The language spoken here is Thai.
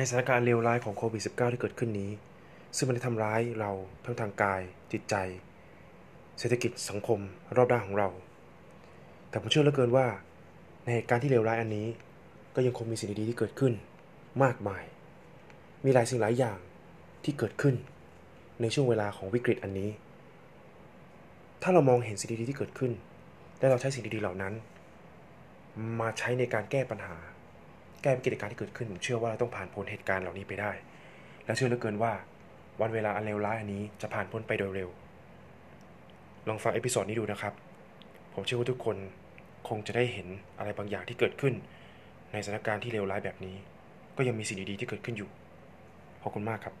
ในสถานการณ์เลวร้ายของโควิด -19 ที่เกิดขึ้นนี้ ซึ่งมันได้ทำร้ายเราทั้งทางกาย จิตใจ เศรษฐกิจสังคมรอบด้านของเรา แต่ผมเชื่อเหลือเกินว่า ในเหตุการณ์ที่เลวร้ายอันนี้ ก็ยังคงมีสิ่งดีๆที่เกิดขึ้น มากมาย มีหลายสิ่งหลายอย่างที่เกิดขึ้น ในช่วงเวลาของวิกฤตอันนี้ ถ้าเรามองเห็นสิ่งดีๆที่เกิดขึ้น และเราใช้สิ่งดีๆเหล่านั้น มาใช้ในการแก้ปัญหา แก้วิกฤตการที่เกิดขึ้นผมเชื่อว่าเราต้องผ่านพ้นเหตุการณ์เหล่านี้ไปได้ และเชื่อเหลือเกินว่า วันเวลาอันเลวร้ายอันนี้จะผ่านพ้นไปโดยเร็ว ลองฟังเอพิโซดนี้ดูนะครับ ผมเชื่อว่าทุกคนคงจะได้เห็นอะไรบางอย่างที่เกิดขึ้น ในสถานการณ์ที่เลวร้ายแบบนี้ ก็ยังมีสิ่งดีๆที่เกิดขึ้นอยู่ขอบคุณมากครับ